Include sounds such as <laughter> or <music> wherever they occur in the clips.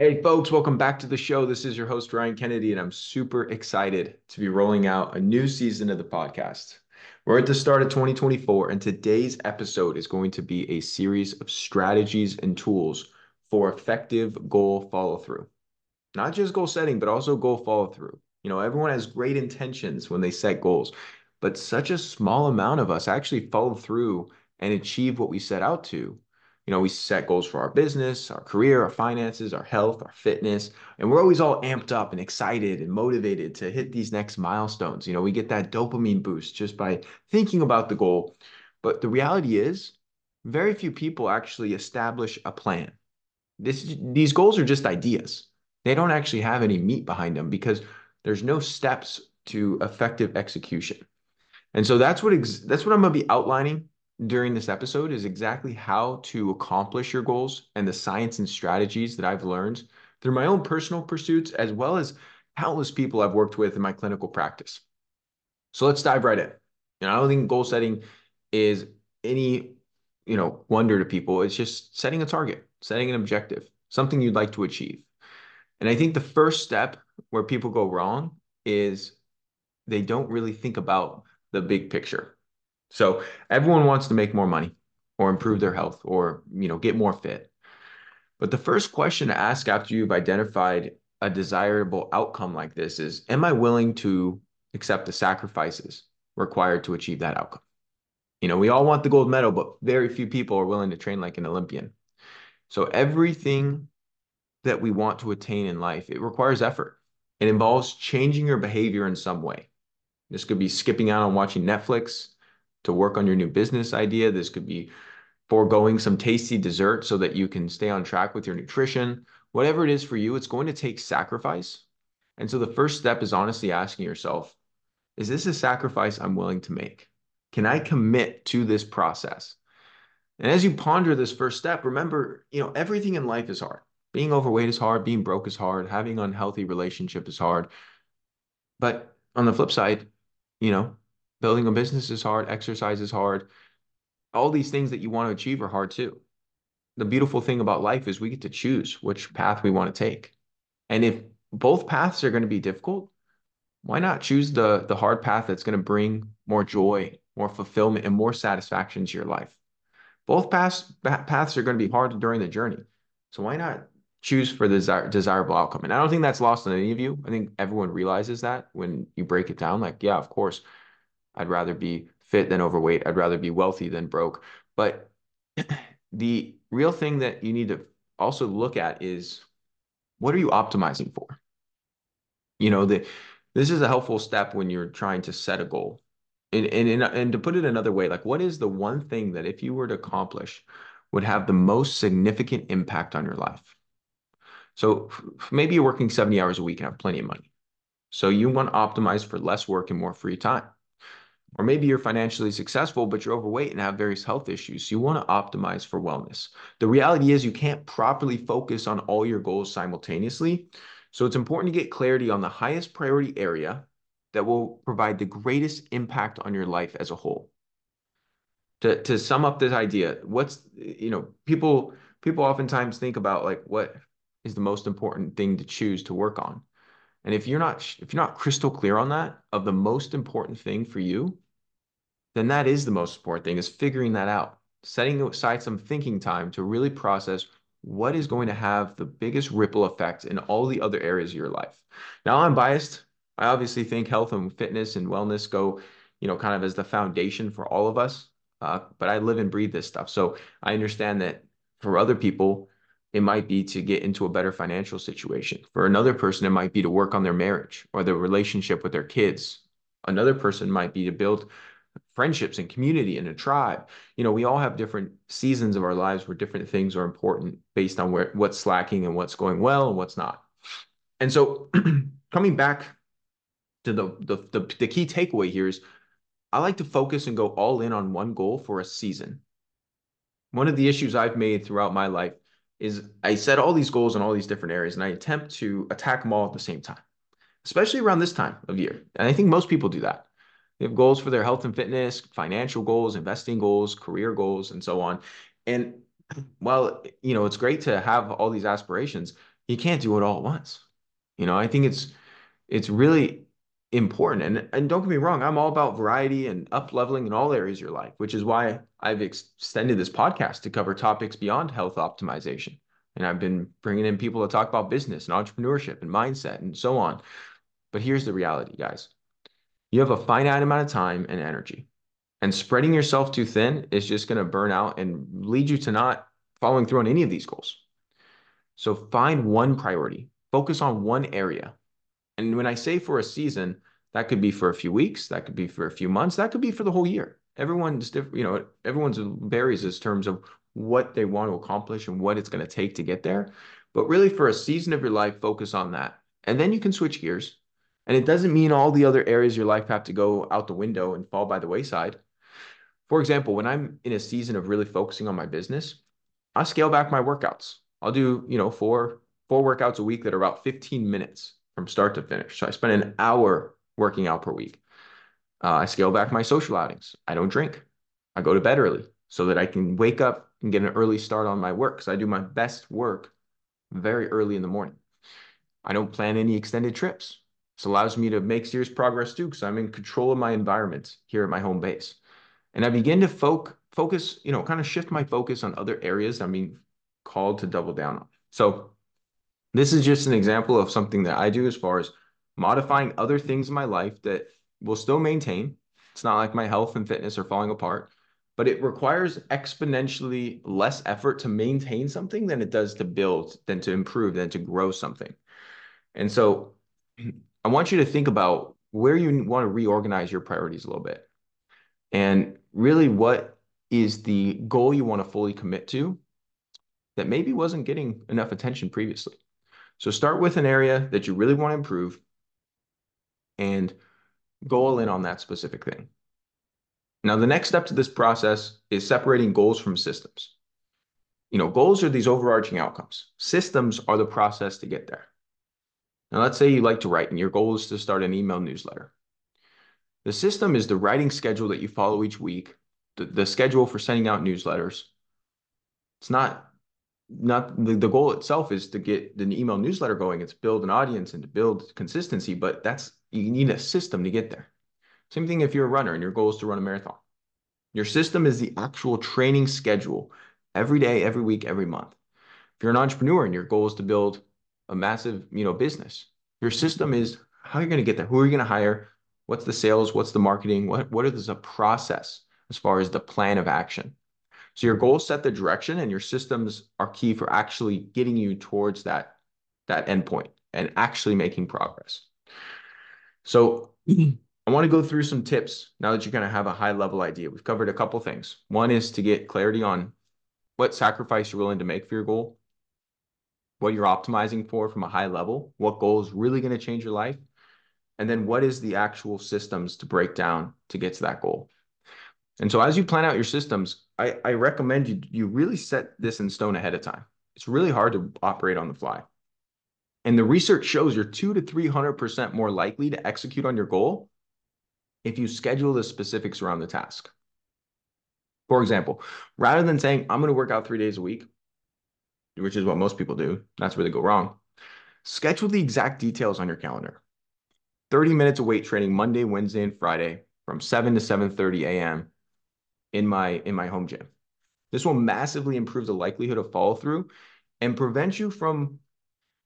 Hey, folks, welcome back to the show. This is your host, Ryan Kennedy, and I'm super excited to be rolling out a new season of the podcast. We're at the start of 2024, and today's episode is going to be a series of strategies and tools for effective goal follow through. Not just goal setting, but also goal follow through. You know, everyone has great intentions when they set goals, but such a small amount of us actually follow through and achieve what we set out to you know, we set goals for our business, our career, our finances, our health, our fitness, and we're always all amped up and excited and motivated to hit these next milestones. You know, we get that dopamine boost just by thinking about the goal. But the reality is, very few people actually establish a plan. This, these goals are just ideas. They don't actually have any meat behind them because there's no steps to effective execution. And so that's what that's what I'm going to be outlining during this episode is exactly how to accomplish your goals and the science and strategies that I've learned through my own personal pursuits, as well as countless people I've worked with in my clinical practice. So let's dive right in. Know, I don't think goal setting is any, you know, wonder to people. It's just setting a target, setting an objective, something you'd like to achieve. And I think the first step where people go wrong is they don't really think about the big picture. So everyone wants to make more money or improve their health or, you know, get more fit. But the first question to ask after you've identified a desirable outcome like this is, am I willing to accept the sacrifices required to achieve that outcome? You know, we all want the gold medal, but very few people are willing to train like an Olympian. So everything that we want to attain in life, it requires effort. It involves changing your behavior in some way. This could be skipping out on watching Netflix, to work on your new business idea. This could be foregoing some tasty dessert so that you can stay on track with your nutrition. Whatever it is for you, it's going to take sacrifice. And so the first step is honestly asking yourself, is this a sacrifice I'm willing to make? Can I commit to this process? And as you ponder this first step, remember, you know, everything in life is hard. Being overweight is hard, being broke is hard, having unhealthy relationship is hard. But on the flip side, you know, Building a business is hard, exercise is hard. All these things that you want to achieve are hard too. The beautiful thing about life is we get to choose which path we want to take. And if both paths are going to be difficult, why not choose the the hard path that's going to bring more joy, more fulfillment, and more satisfaction to your life? Both paths paths are going to be hard during the journey. So why not choose for the desir desirable outcome? And I don't think that's lost on any of you. I think everyone realizes that when you break it down. Like, yeah, of course, I'd rather be fit than overweight. I'd rather be wealthy than broke. But <clears throat> the real thing that you need to also look at is what are you optimizing for? You know, the this is a helpful step when you're trying to set a goal. And, and, and to put it another way, like what is the one thing that if you were to accomplish would have the most significant impact on your life? So maybe you're working 70 hours a week and have plenty of money. So you want to optimize for less work and more free time. Or maybe you're financially successful, but you're overweight and have various health issues. You want to optimize for wellness. The reality is you can't properly focus on all your goals simultaneously. So it's important to get clarity on the highest priority area that will provide the greatest impact on your life as a whole. To, to sum up this idea, what's, you know, people, people oftentimes think about like what is the most important thing to choose to work on. And if you're not if you're not crystal clear on that of the most important thing for you, then that is the most important thing is figuring that out. Setting aside some thinking time to really process what is going to have the biggest ripple effect in all the other areas of your life. Now, I'm biased. I obviously think health and fitness and wellness go, you know, kind of as the foundation for all of us. Uh, but I live and breathe this stuff. So I understand that for other people, it might be to get into a better financial situation. For another person, it might be to work on their marriage or their relationship with their kids. Another person might be to build friendships and community and a tribe. You know, we all have different seasons of our lives where different things are important based on where what's slacking and what's going well and what's not. And so <clears throat> coming back to the, the the the key takeaway here is I like to focus and go all in on one goal for a season. One of the issues I've made throughout my life is I set all these goals in all these different areas and I attempt to attack them all at the same time, especially around this time of year. And I think most people do that. They have goals for their health and fitness, financial goals, investing goals, career goals, and so on. And while you know it's great to have all these aspirations, you can't do it all at once. You know, I think it's it's really important. And and don't get me wrong, I'm all about variety and up leveling in all areas of your life, which is why I've extended this podcast to cover topics beyond health optimization. And I've been bringing in people to talk about business and entrepreneurship and mindset and so on. But here's the reality, guys. You have a finite amount of time and energy. And spreading yourself too thin is just going to burn out and lead you to not following through on any of these goals. So find one priority, focus on one area. And when I say for a season, that could be for a few weeks, that could be for a few months, that could be for the whole year. Everyone's different, you know, everyone's varies in terms of what they want to accomplish and what it's going to take to get there. But really, for a season of your life, focus on that. And then you can switch gears. And it doesn't mean all the other areas of your life have to go out the window and fall by the wayside. For example, when I'm in a season of really focusing on my business, I scale back my workouts. I'll do, you know, four four workouts a week that are about 15 minutes from start to finish. So I spend an hour working out per week. Uh, I scale back my social outings. I don't drink. I go to bed early so that I can wake up and get an early start on my work because I do my best work very early in the morning. I don't plan any extended trips. This allows me to make serious progress too because I'm in control of my environment here at my home base. And I begin to fo- focus, you know, kind of shift my focus on other areas I'm being called to double down on. So this is just an example of something that I do as far as modifying other things in my life that will still maintain. It's not like my health and fitness are falling apart, but it requires exponentially less effort to maintain something than it does to build, than to improve, than to grow something. And so I want you to think about where you want to reorganize your priorities a little bit. And really, what is the goal you want to fully commit to that maybe wasn't getting enough attention previously? So start with an area that you really want to improve and go all in on that specific thing. Now, the next step to this process is separating goals from systems. You know, goals are these overarching outcomes. Systems are the process to get there. Now, let's say you like to write and your goal is to start an email newsletter. The system is the writing schedule that you follow each week, the, the schedule for sending out newsletters. It's not not the, the goal itself is to get the email newsletter going. It's build an audience and to build consistency, but that's you need a system to get there. Same thing if you're a runner and your goal is to run a marathon. Your system is the actual training schedule every day, every week, every month. If you're an entrepreneur and your goal is to build a massive, you know, business, your system is how you're going to get there. Who are you going to hire? What's the sales? What's the marketing? What what is the process as far as the plan of action? So your goals set the direction, and your systems are key for actually getting you towards that that endpoint and actually making progress. So <clears throat> I want to go through some tips now that you kind of have a high level idea. We've covered a couple things. One is to get clarity on what sacrifice you're willing to make for your goal, what you're optimizing for from a high level, what goal is really going to change your life, and then what is the actual systems to break down to get to that goal. And so as you plan out your systems, I, I recommend you you really set this in stone ahead of time. It's really hard to operate on the fly. And the research shows you're two to 300% more likely to execute on your goal if you schedule the specifics around the task. For example, rather than saying, I'm going to work out three days a week, which is what most people do, that's where they go wrong, schedule the exact details on your calendar. 30 minutes of weight training Monday, Wednesday, and Friday from 7 to 7:30 a.m. in my in my home gym. This will massively improve the likelihood of follow through and prevent you from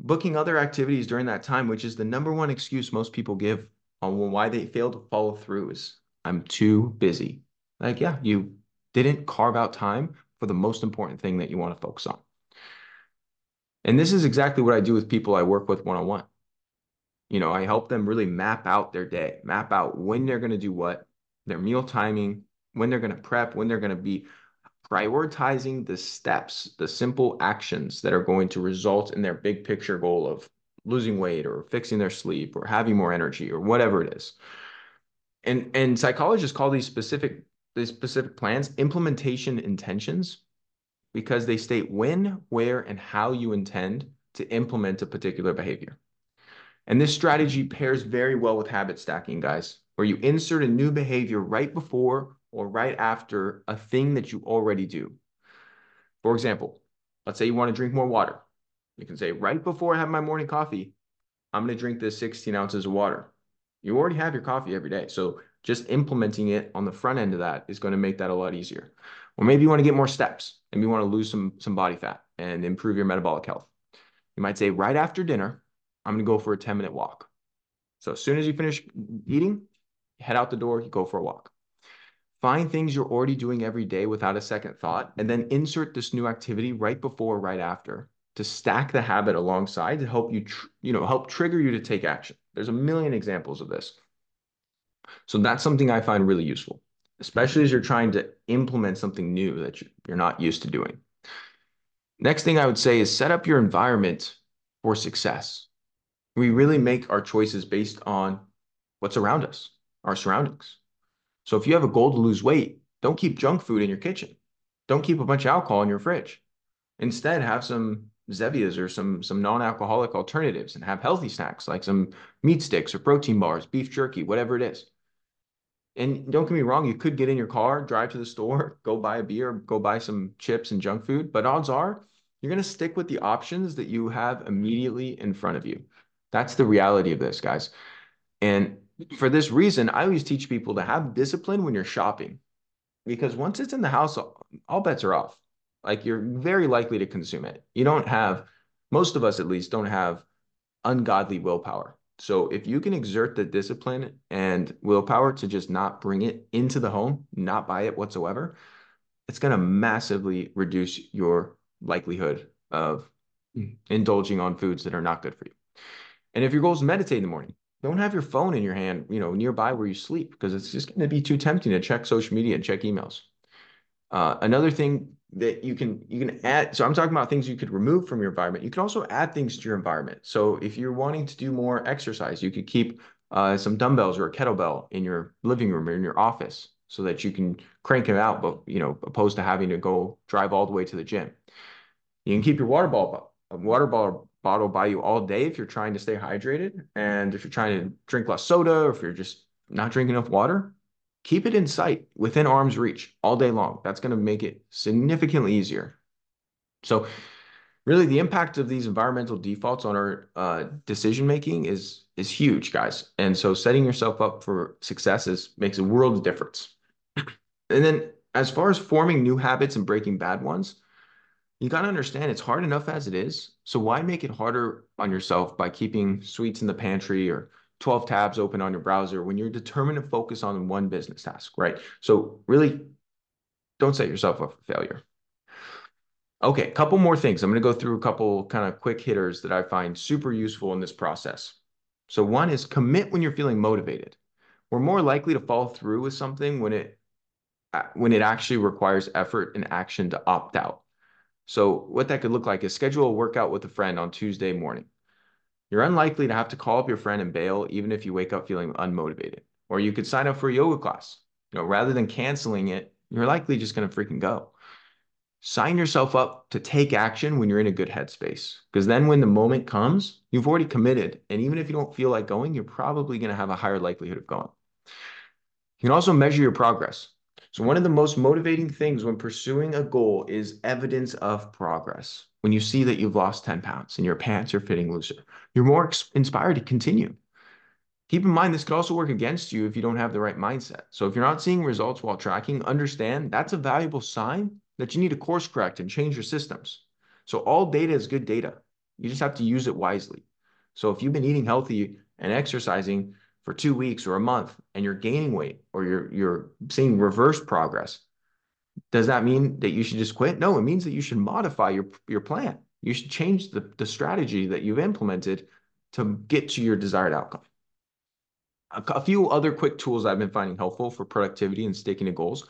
booking other activities during that time, which is the number one excuse most people give on why they fail to follow through is I'm too busy. Like, yeah, you didn't carve out time for the most important thing that you want to focus on. And this is exactly what I do with people I work with one on one. You know, I help them really map out their day, map out when they're going to do what, their meal timing, when they're going to prep, when they're going to be prioritizing the steps, the simple actions that are going to result in their big picture goal of losing weight or fixing their sleep or having more energy or whatever it is. And and psychologists call these specific these specific plans implementation intentions because they state when, where, and how you intend to implement a particular behavior. And this strategy pairs very well with habit stacking, guys, where you insert a new behavior right before or right after a thing that you already do. For example, let's say you want to drink more water. You can say, right before I have my morning coffee, I'm going to drink this 16 ounces of water. You already have your coffee every day. So just implementing it on the front end of that is going to make that a lot easier. Or maybe you want to get more steps. Maybe you want to lose some, some body fat and improve your metabolic health. You might say, right after dinner, I'm going to go for a 10 minute walk. So as soon as you finish eating, head out the door, you go for a walk. Find things you're already doing every day without a second thought, and then insert this new activity right before, right after to stack the habit alongside to help you, you know, help trigger you to take action. There's a million examples of this. So that's something I find really useful, especially as you're trying to implement something new that you're not used to doing. Next thing I would say is set up your environment for success. We really make our choices based on what's around us, our surroundings. So if you have a goal to lose weight, don't keep junk food in your kitchen. Don't keep a bunch of alcohol in your fridge. Instead, have some Zevias or some some non-alcoholic alternatives and have healthy snacks like some meat sticks or protein bars, beef jerky, whatever it is. And don't get me wrong, you could get in your car, drive to the store, <laughs> go buy a beer, go buy some chips and junk food, but odds are you're going to stick with the options that you have immediately in front of you. That's the reality of this, guys. And for this reason, I always teach people to have discipline when you're shopping because once it's in the house, all bets are off. Like you're very likely to consume it. You don't have, most of us at least, don't have ungodly willpower. So if you can exert the discipline and willpower to just not bring it into the home, not buy it whatsoever, it's going to massively reduce your likelihood of indulging on foods that are not good for you. And if your goal is to meditate in the morning, don't have your phone in your hand, you know, nearby where you sleep because it's just going to be too tempting to check social media and check emails. Uh, another thing that you can you can add so i'm talking about things you could remove from your environment. You can also add things to your environment. So if you're wanting to do more exercise you could keep uh, some dumbbells or a kettlebell in your living room or in your office so that you can crank it out but you know opposed to having to go drive all the way to the gym. You can keep your water ball water ball bottle by you all day if you're trying to stay hydrated. And if you're trying to drink less soda or if you're just not drinking enough water keep it in sight within arm's reach all day long. That's going to make it significantly easier. So really the impact of these environmental defaults on our uh, decision making is is huge, guys. And so setting yourself up for success is, makes a world of difference. <clears throat> and then as far as forming new habits and breaking bad ones, you got to understand it's hard enough as it is. So why make it harder on yourself by keeping sweets in the pantry or 12 tabs open on your browser when you're determined to focus on one business task, right? So really don't set yourself up for failure. Okay, a couple more things. I'm going to go through a couple kind of quick hitters that I find super useful in this process. So one is commit when you're feeling motivated. We're more likely to follow through with something when it uh, when it actually requires effort and action to opt out. So what that could look like is schedule a workout with a friend on Tuesday morning. You're unlikely to have to call up your friend and bail even if you wake up feeling unmotivated. Or you could sign up for a yoga class. You know, rather than canceling it, you're likely just going to freaking go. Sign yourself up to take action when you're in a good headspace. Because then when the moment comes, you've already committed. And even if you don't feel like going, you're probably going to have a higher likelihood of going. You can also measure your progress. So, one of the most motivating things when pursuing a goal is evidence of progress. When you see that you've lost 10 pounds and your pants are fitting looser, you're more inspired to continue. Keep in mind, this could also work against you if you don't have the right mindset. So, if you're not seeing results while tracking, understand that's a valuable sign that you need to course correct and change your systems. So, all data is good data. You just have to use it wisely. So, if you've been eating healthy and exercising, for two weeks or a month and you're gaining weight or you're you're seeing reverse progress, does that mean that you should just quit? No, it means that you should modify your your plan. You should change the, the strategy that you've implemented to get to your desired outcome. A, a few other quick tools I've been finding helpful for productivity and sticking to goals.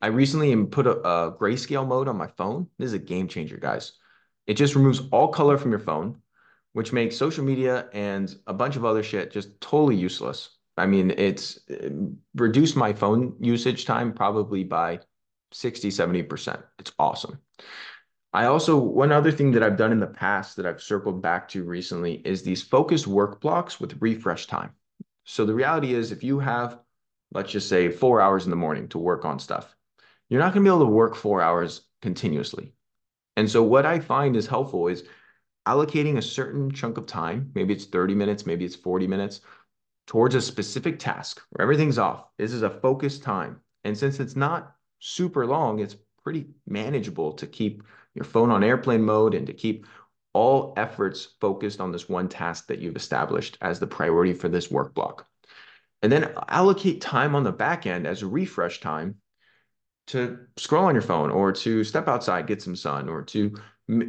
I recently put a, a grayscale mode on my phone. This is a game changer, guys. It just removes all color from your phone which makes social media and a bunch of other shit just totally useless. I mean, it's it reduced my phone usage time probably by 60, 70%. It's awesome. I also, one other thing that I've done in the past that I've circled back to recently is these focused work blocks with refresh time. So the reality is, if you have, let's just say, four hours in the morning to work on stuff, you're not going to be able to work four hours continuously. And so what I find is helpful is allocating a certain chunk of time, maybe it's 30 minutes, maybe it's 40 minutes, towards a specific task where everything's off. This is a focused time. And since it's not super long, it's pretty manageable to keep your phone on airplane mode and to keep all efforts focused on this one task that you've established as the priority for this work block. And then allocate time on the back end as a refresh time to scroll on your phone or to step outside, get some sun, or to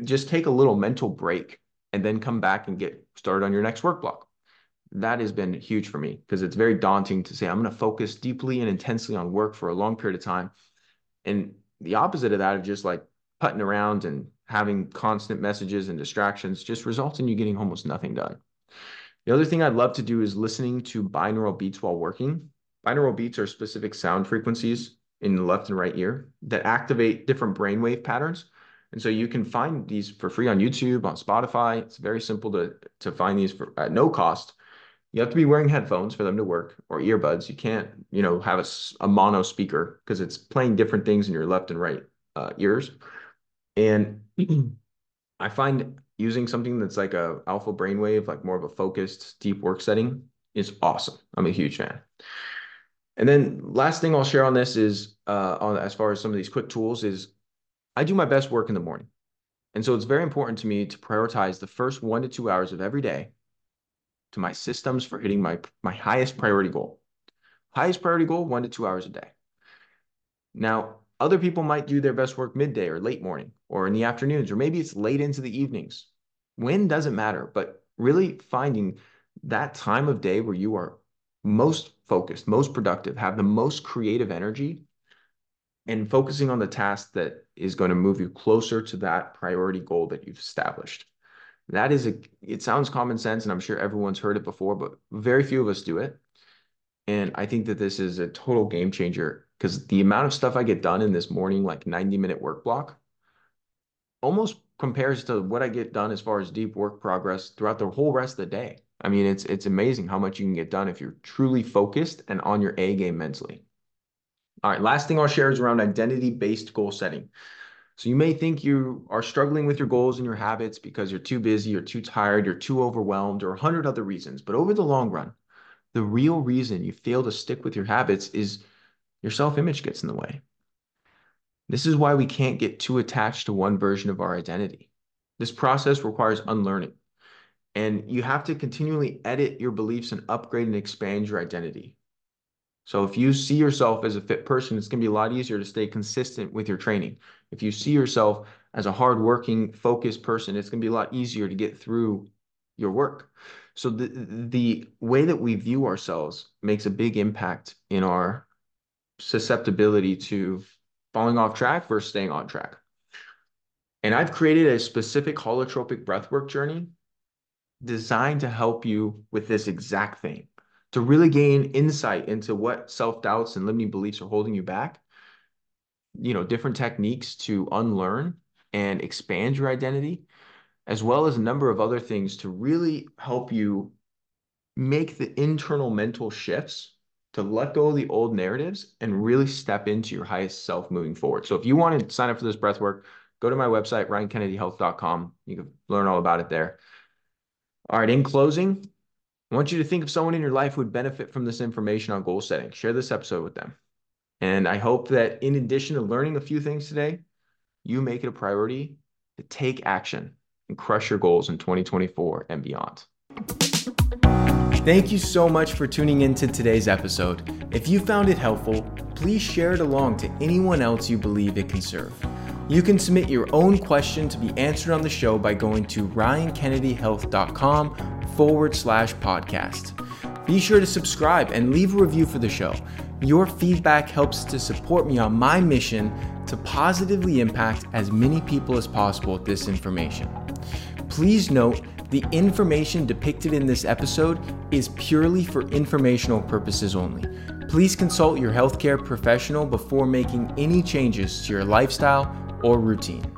just take a little mental break and then come back and get started on your next work block. That has been huge for me because it's very daunting to say I'm going to focus deeply and intensely on work for a long period of time. And the opposite of that of just like putting around and having constant messages and distractions just results in you getting almost nothing done. The other thing I'd love to do is listening to binaural beats while working. Binaural beats are specific sound frequencies in the left and right ear that activate different brainwave patterns. And so you can find these for free on YouTube, on Spotify. It's very simple to, to find these for, at no cost. You have to be wearing headphones for them to work or earbuds. You can't, you know, have a, a mono speaker because it's playing different things in your left and right uh, ears. And <clears throat> I find using something that's like a alpha brainwave, like more of a focused deep work setting is awesome. I'm a huge fan. And then last thing I'll share on this is uh, on as far as some of these quick tools is I do my best work in the morning. And so it's very important to me to prioritize the first one to two hours of every day to my systems for hitting my, my highest priority goal. Highest priority goal, one to two hours a day. Now, other people might do their best work midday or late morning or in the afternoons, or maybe it's late into the evenings. When doesn't matter, but really finding that time of day where you are most focused, most productive, have the most creative energy, and focusing on the task that is going to move you closer to that priority goal that you've established. That is a, it sounds common sense, and I'm sure everyone's heard it before, but very few of us do it. And I think that this is a total game changer because the amount of stuff I get done in this morning, like 90 minute work block, almost compares to what I get done as far as deep work progress throughout the whole rest of the day. I mean, it's it's amazing how much you can get done if you're truly focused and on your A game mentally. All right, last thing I'll share is around identity-based goal setting. So you may think you are struggling with your goals and your habits because you're too busy, you're too tired, you're too overwhelmed, or a hundred other reasons. But over the long run, the real reason you fail to stick with your habits is your self-image gets in the way. This is why we can't get too attached to one version of our identity. This process requires unlearning. And you have to continually edit your beliefs and upgrade and expand your identity. So if you see yourself as a fit person, it's going to be a lot easier to stay consistent with your training. If you see yourself as a hardworking, focused person, it's going to be a lot easier to get through your work. So the the way that we view ourselves makes a big impact in our susceptibility to falling off track versus staying on track. And I've created a specific holotropic breathwork journey designed to help you with this exact thing, to really gain insight into what self-doubts and limiting beliefs are holding you back, you know, different techniques to unlearn and expand your identity, as well as a number of other things to really help you make the internal mental shifts to let go of the old narratives and really step into your highest self moving forward. So if you want to sign up for this breath work, go to my website, ryankennedyhealth.com. You can learn all about it there. All right, in closing, I want you to think of someone in your life who would benefit from this information on goal setting. Share this episode with them. And I hope that in addition to learning a few things today, you make it a priority to take action and crush your goals in 2024 and beyond. Thank you so much for tuning in to today's episode. If you found it helpful, please share it along to anyone else you believe it can serve. You can submit your own question to be answered on the show by going to ryankennedyhealth.com forward slash podcast. Be sure to subscribe and leave a review for the show. Your feedback helps to support me on my mission to positively impact as many people as possible with this information. Please note the information depicted in this episode is purely for informational purposes only. Please consult your healthcare professional before making any changes to your lifestyle or routine.